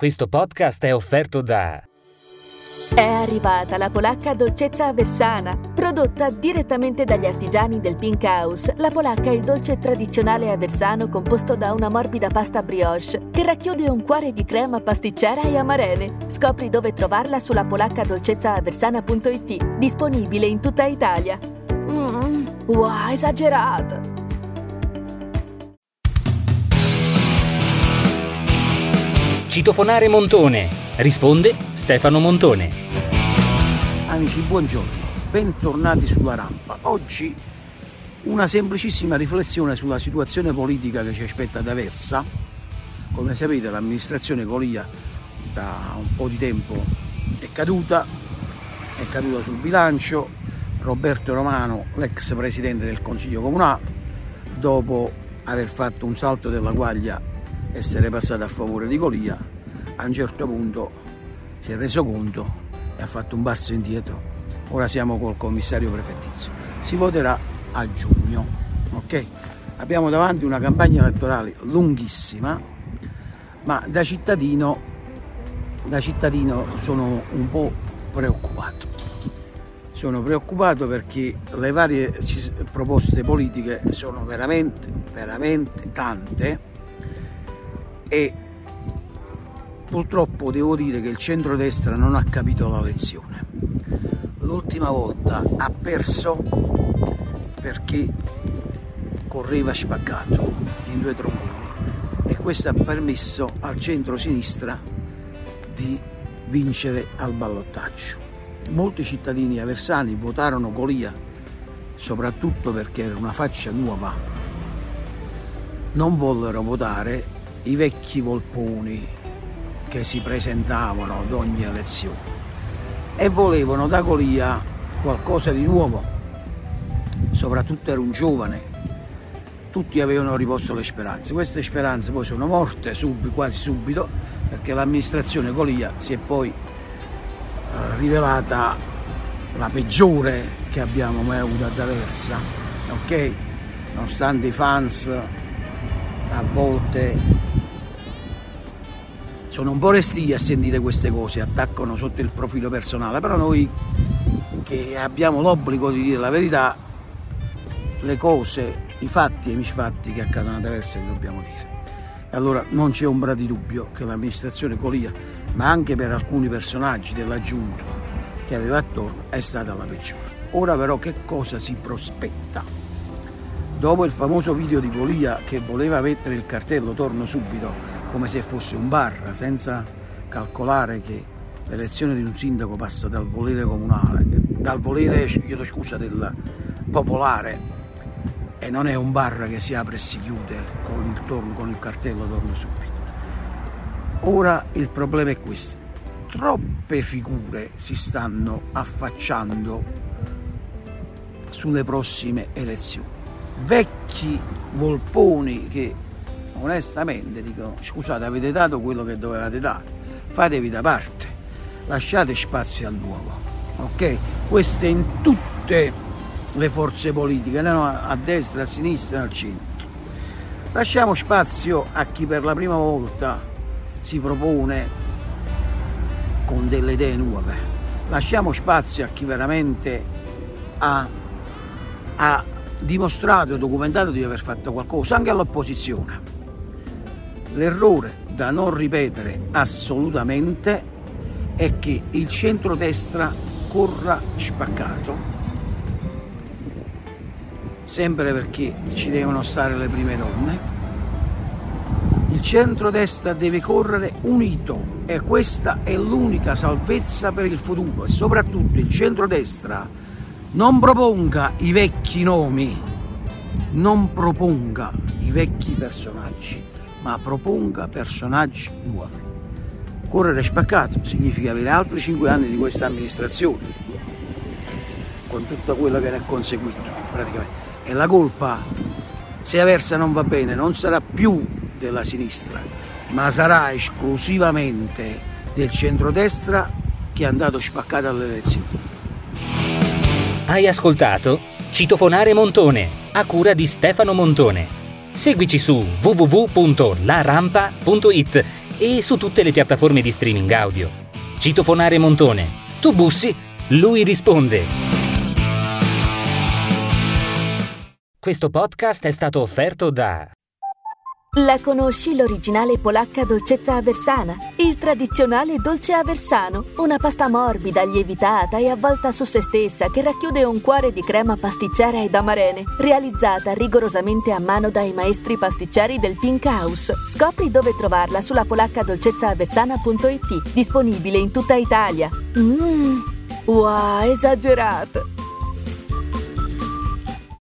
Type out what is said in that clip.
Questo podcast è offerto da... È arrivata la polacca dolcezza aversana, prodotta direttamente dagli artigiani del Pink House. La polacca è il dolce tradizionale aversano composto da una morbida pasta brioche che racchiude un cuore di crema pasticcera e amarene. Scopri dove trovarla sulla polaccadolcezzaaversana.it, disponibile in tutta Italia. Mmm, wow, esagerato! Citofonare Montone. Risponde Stefano Montone. Amici, buongiorno, bentornati sulla rampa. Oggi una semplicissima riflessione sulla situazione politica che ci aspetta da Versa. Come sapete l'amministrazione Colia da un po' di tempo è caduta, è caduta sul bilancio. Roberto Romano, l'ex presidente del Consiglio Comunale, dopo aver fatto un salto della guaglia essere passato a favore di Colia, a un certo punto si è reso conto e ha fatto un balzo indietro. Ora siamo col commissario prefettizio. Si voterà a giugno, ok? Abbiamo davanti una campagna elettorale lunghissima, ma da cittadino, da cittadino sono un po' preoccupato. Sono preoccupato perché le varie proposte politiche sono veramente, veramente tante e purtroppo devo dire che il centrodestra non ha capito la lezione. L'ultima volta ha perso perché correva spaccato in due tromboni e questo ha permesso al centro-sinistra di vincere al ballottaggio. Molti cittadini aversani votarono Golia soprattutto perché era una faccia nuova. Non vollero votare i vecchi volponi che si presentavano ad ogni elezione e volevano da Golia qualcosa di nuovo, soprattutto era un giovane, tutti avevano riposto le speranze, queste speranze poi sono morte subito, quasi subito perché l'amministrazione Golia si è poi eh, rivelata la peggiore che abbiamo mai avuto ad Aversa, ok? Nonostante i fans a volte sono un po' resti a sentire queste cose, attaccano sotto il profilo personale, però noi che abbiamo l'obbligo di dire la verità, le cose, i fatti e i misfatti che accadono ad Aversa li dobbiamo dire. Allora non c'è ombra di dubbio che l'amministrazione Colia, ma anche per alcuni personaggi della giunta che aveva attorno, è stata la peggiore. Ora però che cosa si prospetta? Dopo il famoso video di Colia che voleva mettere il cartello torno subito come se fosse un bar, senza calcolare che l'elezione di un sindaco passa dal volere comunale, dal volere, chiedo scusa, del popolare. E non è un bar che si apre e si chiude con il, torno, con il cartello torno subito. Ora il problema è questo, troppe figure si stanno affacciando sulle prossime elezioni, vecchi volponi che onestamente dico scusate avete dato quello che dovevate dare. Fatevi da parte. Lasciate spazio al nuovo ok? Questo in tutte le forze politiche no? a destra a sinistra al centro. Lasciamo spazio a chi per la prima volta si propone con delle idee nuove. Lasciamo spazio a chi veramente ha, ha dimostrato e documentato di aver fatto qualcosa anche all'opposizione L'errore da non ripetere assolutamente è che il centrodestra corra spaccato, sempre perché ci devono stare le prime donne. Il centrodestra deve correre unito e questa è l'unica salvezza per il futuro e soprattutto il centrodestra non proponga i vecchi nomi, non proponga i vecchi personaggi ma proponga personaggi nuovi. Correre spaccato significa avere altri cinque anni di questa amministrazione, con tutto quello che ne è conseguito praticamente. E la colpa, se Aversa non va bene, non sarà più della sinistra, ma sarà esclusivamente del centrodestra che è andato spaccato alle elezioni. Hai ascoltato Citofonare Montone, a cura di Stefano Montone. Seguici su www.larampa.it e su tutte le piattaforme di streaming audio. Citofonare Montone. Tu bussi, lui risponde. Questo podcast è stato offerto da La conosci l'originale polacca dolcezza aversana? Il tradizionale dolce aversano, una pasta morbida, lievitata e avvolta su se stessa che racchiude un cuore di crema pasticcera ed amarene, realizzata rigorosamente a mano dai maestri pasticceri del Pink House. Scopri dove trovarla sulla polaccadolcezzaaversana.it, disponibile in tutta Italia. Mmm, wow, esagerato!